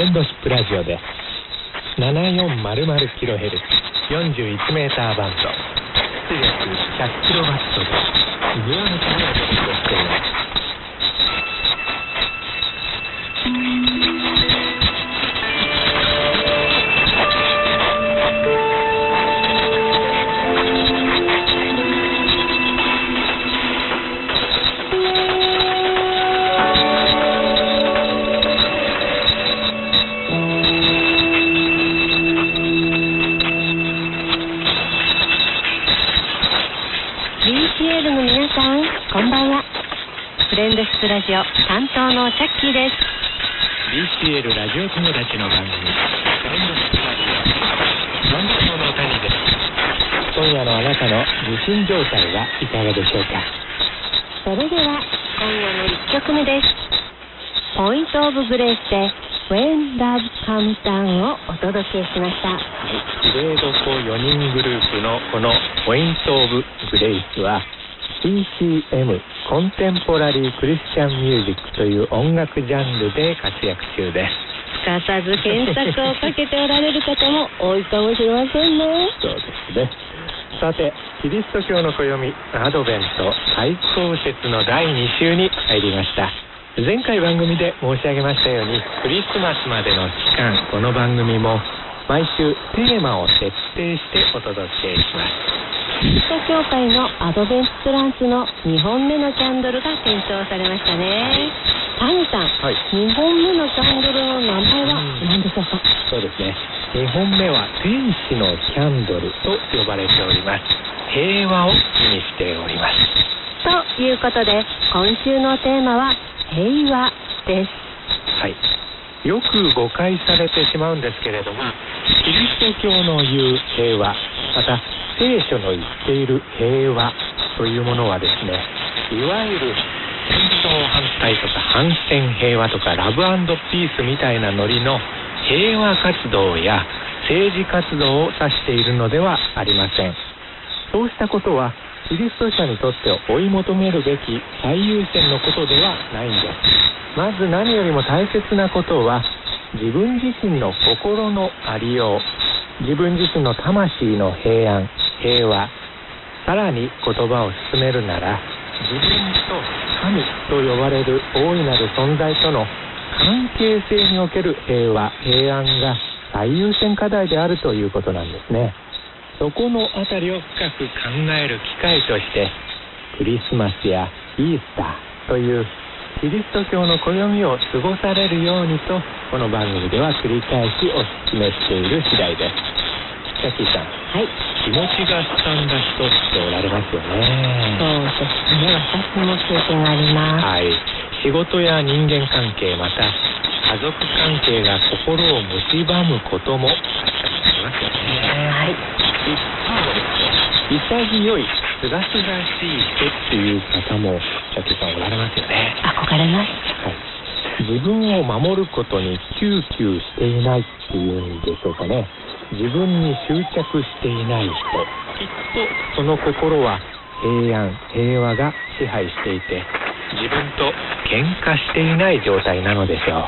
レンドシップラジオです 7400kHz41m バンド。出力 100kW でグアムからお届けしています。ラジオ友達の番組ンの谷です今夜のあなたの受信状態はいかがでしょうか？それでは今夜の1曲目です。ポイントオブグレースで When Love Comes Down をお届けしました。グレード4 4人グループのこのポイントオブグレイスは CCM コンテンポラリークリスチャンミュージックという音楽ジャンルで活躍中です。すかさず検索をかけておられる方も多いかもしれませんね。そうですね。さてキリスト教の暦アドベント最高節の第2週に入りました。前回番組で申し上げましたようにクリスマスまでの期間この番組も毎週テーマを設定してお届けしますキリスト教会のアドベントランスの2本目のキャンドルが点灯されましたね。谷さん、はい、2本目のキャンドルの名前は何でしょうか？そうですね。2本目は天使のキャンドルと呼ばれております。平和を意味しております。ということで今週のテーマは平和です。はいよく誤解されてしまうんですけれどもキリスト教の言う平和また聖書の言っている平和というものはですねいわゆる戦争反対とか反戦平和とかラブピースみたいなノリの平和活動や政治活動を指しているのではありません。そうしたことはキリスト者にとって追い求めるべき最優先のことではないんです。まず何よりも大切なことは自分自身の心のありよう自分自身の魂の平安平和さらに言葉を進めるなら自分と神と呼ばれる大いなる存在との関係性における平和平安が最優先課題であるということなんですね。そこの辺りを深く考える機会としてクリスマスやイースターというキリスト教の暦を過ごされるようにとこの番組では繰り返しお勧めしている次第です。キャキーさんはい。気持ちがすさんだ人っておられますよね。そうですね。私も経験があります。はい。仕事や人間関係また家族関係が心を蝕むこともありますよね。はい潔いすがすがしい人っていう方もシャケさんおられますよね。憧れますはい自分を守ることに窮急していないっていうんでしょうかね。自分に執着していない人。きっとその心は平安平和が支配していて自分と喧嘩していない状態なのでしょう。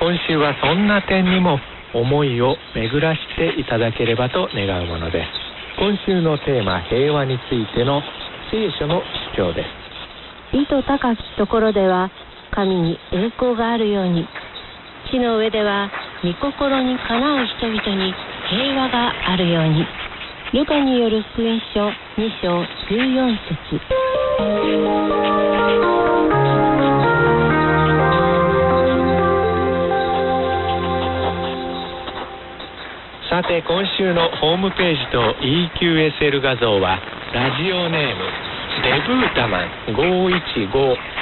今週はそんな点にも思いを巡らしていただければと願うものです。今週のテーマ平和についての聖書の主張です。意図高きところでは神に栄光があるように。地の上では御心にかなう人々に平和があるように。ルカによる福音書2章14節。さて今週のホームページと EQSL 画像はラジオネームデブータマン515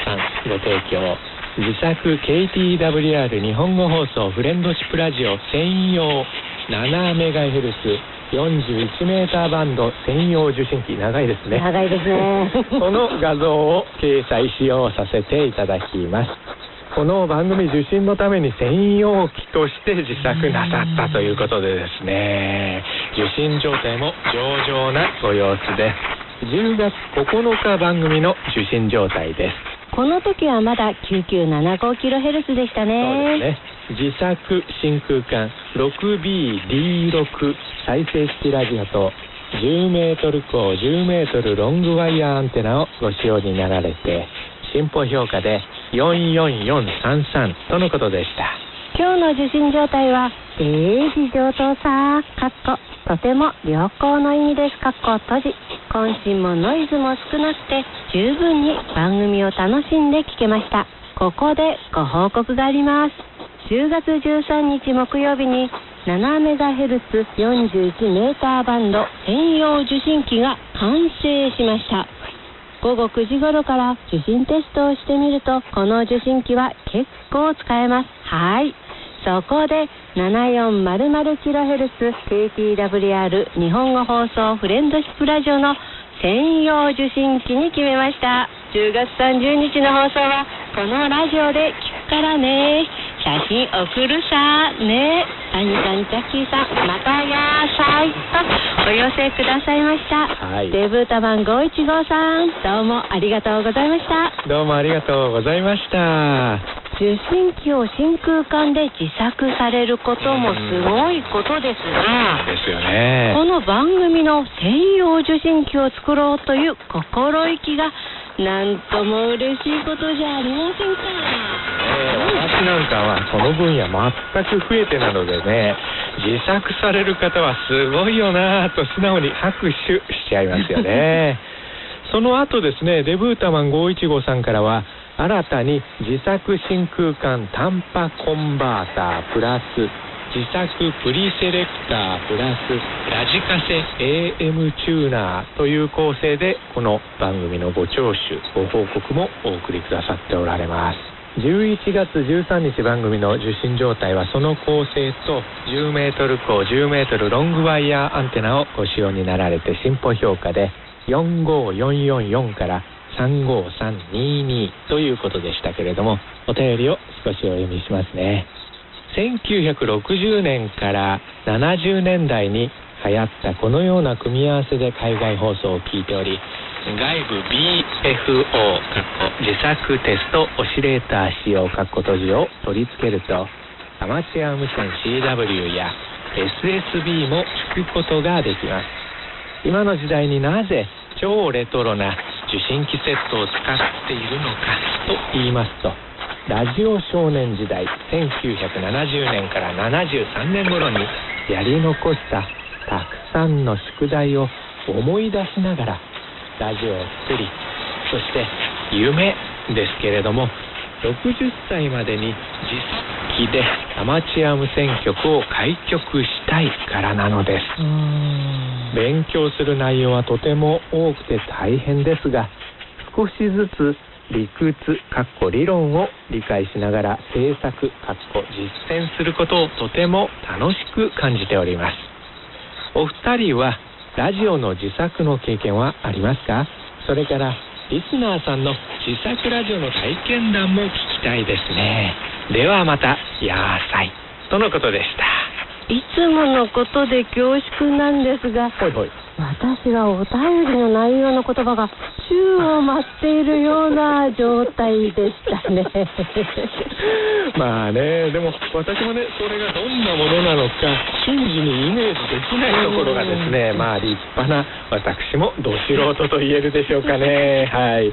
さんご提供。自作 KTWR 日本語放送フレンドシップラジオ専用 7MHz 41メーターバンド専用受信機。長いですね。長いですね。この画像を掲載しようさせていただきますこの番組受信のために専用機として自作なさったということでですね受信状態も上々なご様子です10月9日番組の受信状態ですこの時はまだ 9975kHz でしたね。そうですね。自作真空管 6BD6 再生式ラジオと10メートル高10メートルロングワイヤーアンテナをご使用になられて進歩評価で44433とのことでした。今日の受信状態は、ええー、上等さかっことても良好の意味ですかっこ閉じ。渾身もノイズも少なくて十分に番組を楽しんで聞けました。ここでご報告があります。10月13日木曜日に 7MHz41m バンド専用受信機が完成しました。午後9時頃から受信テストをしてみると、この受信機は結構使えます。はい。そこで 7400kHz KTWR 日本語放送フレンドシップラジオの専用受信機に決めました。10月30日の放送はこのラジオで聞くからね。写真送るさね。アニさん、ジャッキーさん、またやさいとお寄せくださいました。はい。デブータ番515さん、どうもありがとうございました。どうもありがとうございました。受信機を真空管で自作されることもすごいことですが、ですよね。この番組の専用受信機を作ろうという心意気がなんとも嬉しいことじゃありませんか。えー、私なんかはこの分野全く増えてなのでね、自作される方はすごいよなと素直に拍手しちゃいますよね。その後ですね、デブータマン515さんからは、新たに自作真空管短波コンバータープラス自作プリセレクタープラスラジカセ AM チューナーという構成でこの番組のご聴取ご報告もお送りくださっておられます11月13日番組の受信状態はその構成と10メートル高10メートルロングワイヤーアンテナをご使用になられて進歩評価で45444から35322ということでしたけれども、お便りを少しお読みしますね。1960年から70年代に流行ったこのような組み合わせで海外放送を聞いており、外部 BFO 自作テストオシレーター使用括弧閉じを取り付けると、アマチュア無線 CW や SSB も聞くことができます。今の時代になぜ超レトロな受信機セットを使っているのかと言いますとラジオ少年時代1970年から73年頃にやり残したたくさんの宿題を思い出しながらラジオを作りそして夢ですけれども60歳までに自作機でアマチュア無線局を開局したいからなのです。勉強する内容はとても多くて大変ですが少しずつ理屈かっこ理論を理解しながら制作かっこ実践することをとても楽しく感じております。お二人はラジオの自作の経験はありますか？それからリスナーさんの自作ラジオの体験談も聞きたいですね。ではまたやーさい。とのことでした。いつものことで恐縮なんですが、はいはい、私はお便りの内容の言葉が宙を舞っているような状態でしたね。まあねでも私もねそれがどんなものなのか瞬時にイメージできないところがですねまあ立派な私もど素人と言えるでしょうかね。はい。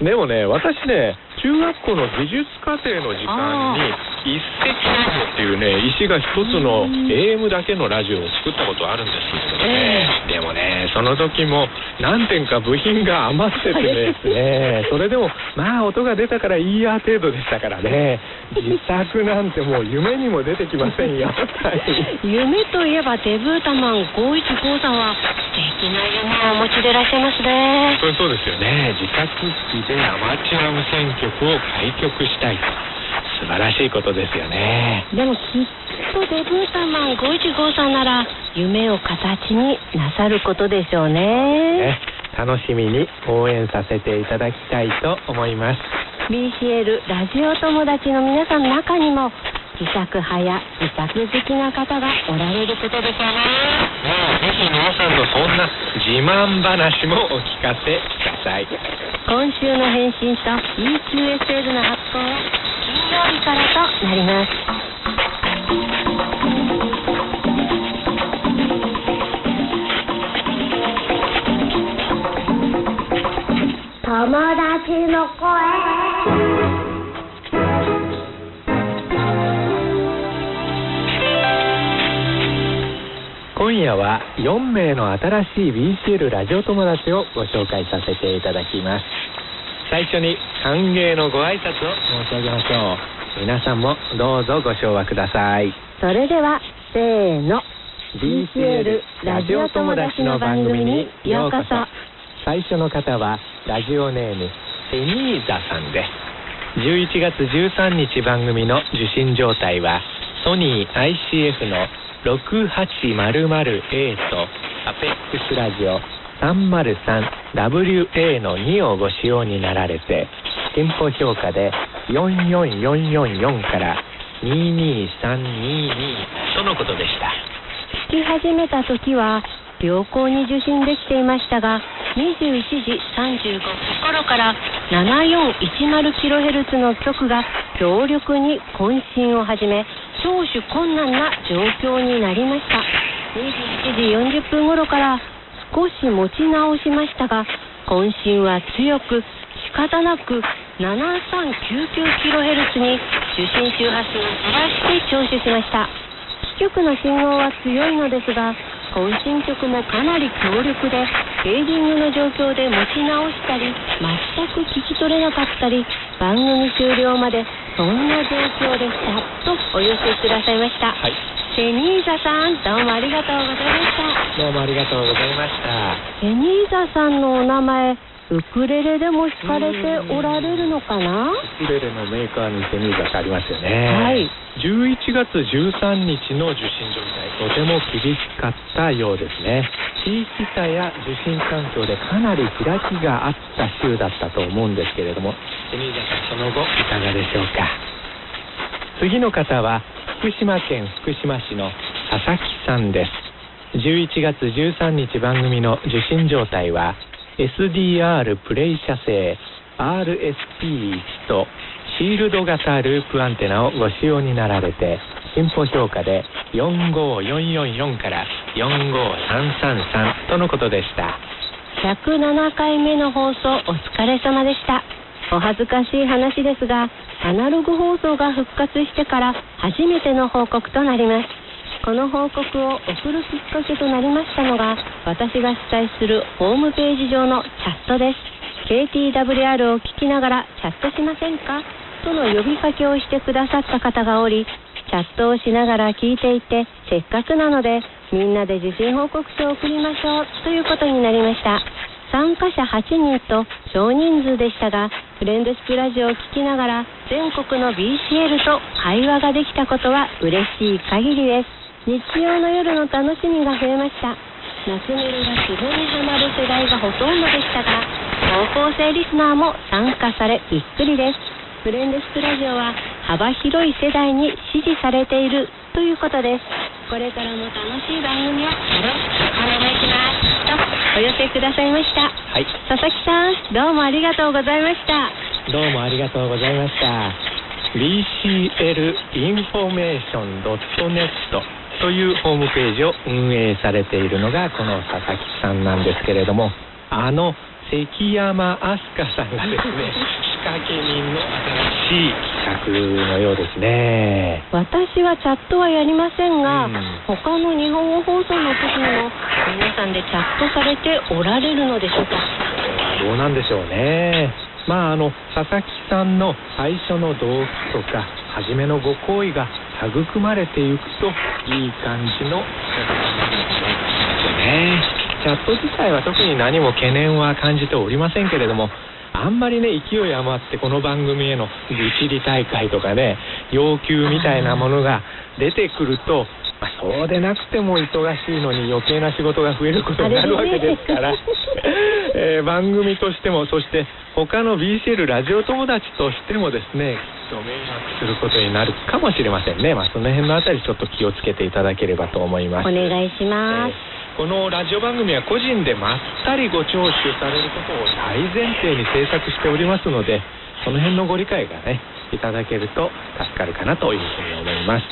でもね私ね中学校の技術課程の時間に一石ラジオっていうね石が一つの AM だけのラジオを作ったことあるんですけどね、えー、でもねその時も何点か部品が余っててですね それでもまあ音が出たからいいや程度でしたからね。自作なんてもう夢にも出てきませんよ。夢といえばデブータマン515さんは素敵な夢をお持ちでいらっしゃいますね。そうですよね。自作機でアマチュア無線局を開局したいと素晴らしいことですよね。でもきっとデブータマン515さんなら夢を形になさることでしょうね、ね、楽しみに応援させていただきたいと思います。BCL ラジオ友達の皆さんの中にも自作派や自作好きな方がおられることですよね。ねぜひ皆さんのそんな自慢話もお聞かせください。今週の返信と EQSL の発行は金曜日からとなります。友達の声。今夜は4名の新しい BCL ラジオ友達をご紹介させていただきます最初に歓迎のご挨拶を申し上げましょう。皆さんもどうぞご唱和ください。それではせーの。BCL ラジオ友達の番組にようこそ。最初の方はラジオネームセニーザさんです。11月13日番組の受信状態はソニー ICF の 6800A とアペックスラジオ 303WA の2をご使用になられて店舗評価で44444から22322とのことでした。聞き始めた時は良好に受信できていましたが21時35分頃から 7410kHz の局が強力に渾身を始め聴取困難な状況になりました。21時40分頃から少し持ち直しましたが渾身は強く仕方なく 7399kHz に受信周波数を飛ばして聴取しました。局の信号は強いのですが渾身曲もかなり強力でフェーディングの状況で持ち直したり全く聞き取れなかったり番組終了までそんな状況でした。とお寄せくださいました、はい。セニーザさんどうもありがとうございました。どうもありがとうございました。セニーザさんのお名前ウクレレでも弾かれておられるのかな？ウクレレのメーカーにセニーザってありますよね。はい。11月13日の受信状態とても厳しかったようですね。地域差や受信環境でかなり開きがあった週だったと思うんですけれども。セニーザさんその後いかがでしょうか？次の方は福島県福島市の佐々木さんです。11月13日番組の受信状態は SDR プレイ社製 RSP1 とシールド型ループアンテナをご使用になられて進歩評価で45444から45333とのことでした。107回目の放送お疲れ様でした。お恥ずかしい話ですがアナログ放送が復活してから初めての報告となります。この報告を送るきっかけとなりましたのが私が主催するホームページ上のチャットです。KTWR を聞きながらチャットしませんか？との呼びかけをしてくださった方がおりチャットをしながら聞いていてせっかくなのでみんなで受信報告書を送りましょうということになりました。参加者8人と少人数でしたがフレンドシップラジオを聞きながら全国の BCL と会話ができたことは嬉しい限りです。日曜の夜の楽しみが増えました。夏メロがツボにはまる世代がほとんどでしたが高校生リスナーも参加されびっくりです。フレンドシップラジオは幅広い世代に支持されているということです。これからも楽しい番組をよろしくお願いします。とお寄せくださいました。はい。佐々木さんどうもありがとうございました。どうもありがとうございました。BCL インフォメーション .net というホームページを運営されているのがこの佐々木さんなんですけれどもあの関山飛鳥さんがですね仕 掛け人の新しい企画のようですね。私はチャットはやりませんが、うん。他の日本語放送の時にも皆さんでチャットされておられるのでしょうか？どうなんでしょうね。まああの佐々木さんの最初の動機とか初めのご好意が育まれていくといい感じのね。チャット自体は特に何も懸念は感じておりませんけれどもあんまりね勢い余ってこの番組への愚痴り大会とかね要求みたいなものが出てくると、まあ、そうでなくても忙しいのに余計な仕事が増えることになるわけですから、えー番組としてもそして他の BCL ラジオ友達としてもですねきっと迷惑することになるかもしれませんね、まあ、その辺のあたりちょっと気をつけていただければと思います。お願いします、このラジオ番組は個人でまったりご聴取されることを大前提に制作しておりますのでその辺のご理解がねいただけると助かるかなというふうに思います。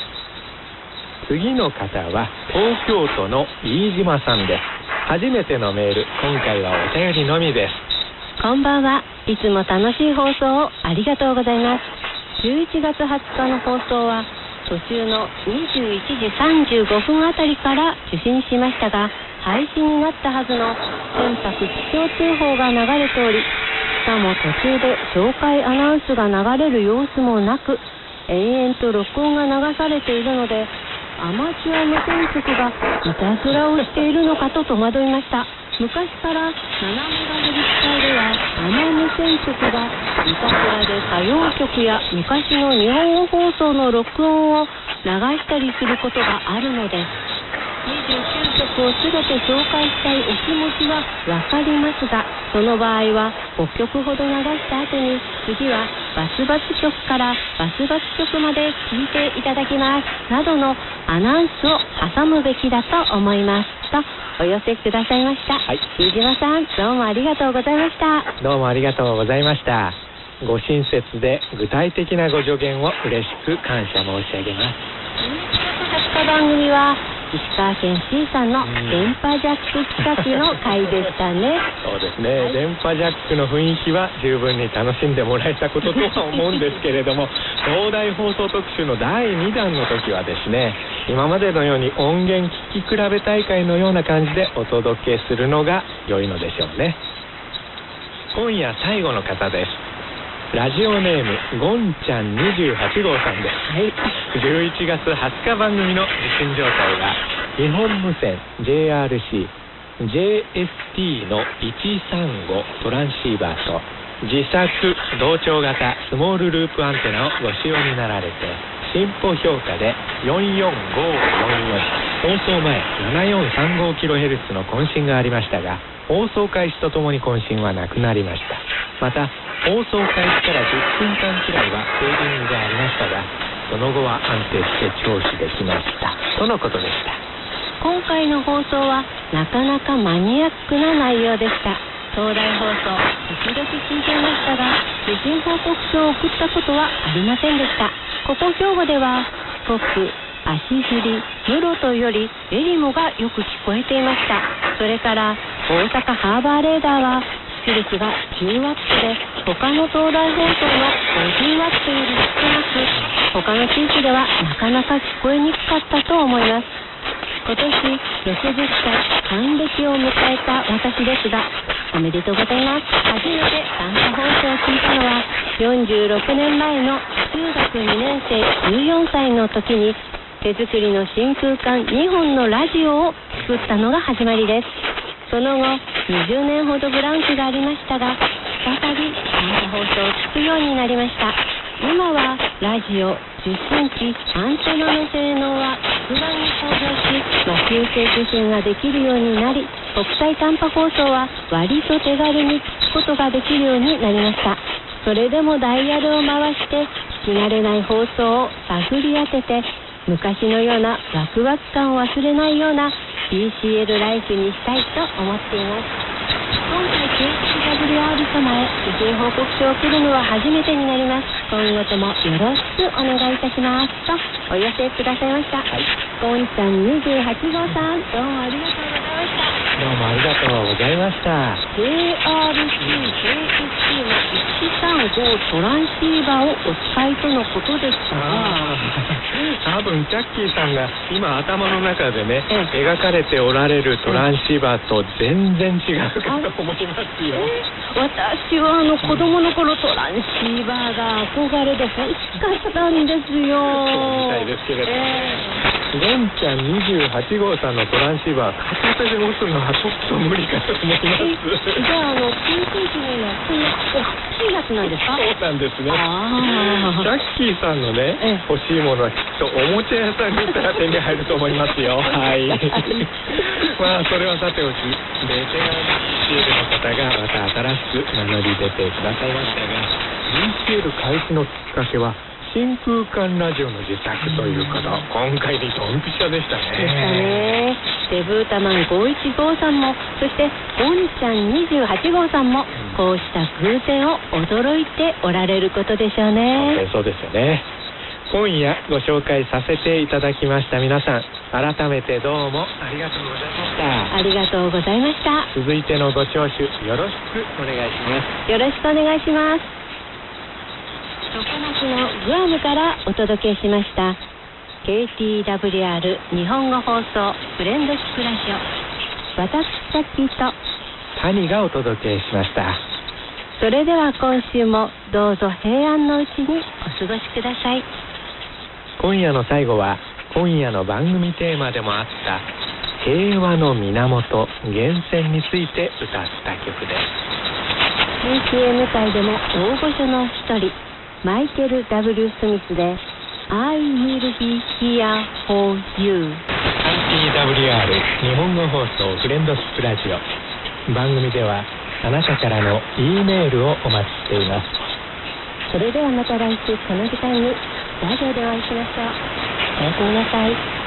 次の方は東京都の飯島さんです。初めてのメール今回はお便りのみです。こんばんは。いつも楽しい放送をありがとうございます。11月20日の放送は途中の21時35分あたりから受信しましたが廃止になったはずの船舶気象通報が流れておりしかも途中で紹介アナウンスが流れる様子もなく延々と録音が流されているのでアマチュア無線局がいたずらをしているのかと戸惑いました。昔から7メガヘルツ帯では生無線局がいたずらで歌謡曲や昔の日本語放送の録音を流したりすることがあるのです。29曲を全て紹介したいお気持ちはわかりますがその場合は5曲ほど流した後に次はバスバス曲からバスバス曲まで聴いていただきます。などのアナウンスを挟むべきだと思います。とお寄せくださいました、はい。飯島さんどうもありがとうございました。どうもありがとうございました。ご親切で具体的なご助言を嬉しく感謝申し上げます。20日番組は石川県 C さんの電波ジャック企画の回でしたね。そうですね、はい。電波ジャックの雰囲気は十分に楽しんでもらえたこととは思うんですけれども 東大放送特集の第2弾の時はですね今までのように音源聞き比べ大会のような感じでお届けするのが良いのでしょうね。今夜最後の方ですラジオネームゴンちゃん28号さんです。はい。11月20日番組の受信状態は日本無線 JRC JST の135トランシーバーと自作同調型スモールループアンテナをご使用になられて進歩評価で44544放送前 7435kHz の渾身がありましたが放送開始とともに渾身はなくなりました。また放送開始から10分間くらいはフェーディングがありましたがその後は安定して聴取できました。とのことでした。今回の放送はなかなかマニアックな内容でした。東大放送時々聞いていましたが受信報告書を送ったことはありませんでした。ここ兵庫ではスコップ足振り室とよりエリモがよく聞こえていました。それから大阪ハーバーレーダーは出力が10ワットで他の東大放送の50ワットより少なく他の地域ではなかなか聞こえにくかったと思います。今年60歳還暦を迎えた私ですがおめでとうございます。初めて短波放送を聞いたのは46年前の中学2年生14歳の時に手作りの真空管2本のラジオを作ったのが始まりです。その後20年ほどブランクがありましたが再び短波放送を聞くようになりました。今はラジオ受信機アンテナの性能は格段に向上し魔球性受信ができるようになり国際短波放送は割と手軽に聞くことができるようになりました。それでもダイヤルを回して聞き慣れない放送を探り当てて昔のようなワクワク感を忘れないような BCL ライフにしたいと思っています。今回 KXWR 様へ受信報告書を送るのは初めてになります。今後ともよろしくお願いいたします。とお寄せくださいました。はい。ゴンちゃん28号さんどうもありがとうございましたどうもありがとうございました。JRC、JSC の135トランシーバーをお使いとのことでしたが。多分チャッキーさんが今頭の中でねえ描かれておられるトランシーバーと全然違うかと思いますよ。私はあの子供の頃トランシーバーが憧れで欲しかったんですよ。そうみたいですけれどえゴンちゃん28号さんのトランシーバー片手で押すのはちょっと無理かと思いますえじゃああの PC のようなこんな大きいやつなんですか？そうなんですね。あー。チャッキーさんのねええ。欲しいものはきっとおもちゃ屋さんに行ったら手に入ると思いますよ。はい。まあそれはさておきベテラン BCL の方がまた新しく名乗り出てくださいましたが BCL 開始のきっかけは真空管ラジオの自作ということ今回にドンピシャでしたね。でしたねデブータマン515さんもそしてゴンちゃん28号さんもこうした偶然を驚いておられることでしょうね。にそうですよね。今夜ご紹介させていただきました皆さん。改めてどうもありがとうございました。ありがとうございました。続いてのご聴取よろしくお願いします。よろしくお願いしますのグアムからお届けしました。KTWR 日本語放送フレンドシップラジオ。私さっきと。谷がお届けしました。それでは今週もどうぞ平安のうちにお過ごしください。今夜の最後は今夜の番組テーマでもあった平和の源源泉について歌った曲です。PCM 界でも大御所の一人マイケル・ W・ スミスで「I will be here for you」ITWR 日本語放送フレンドシップラジオ。番組ではあなたからの E メールをお待ちしています。それではまた来週この時間にラジオでお会いしましょう。おやすみなさい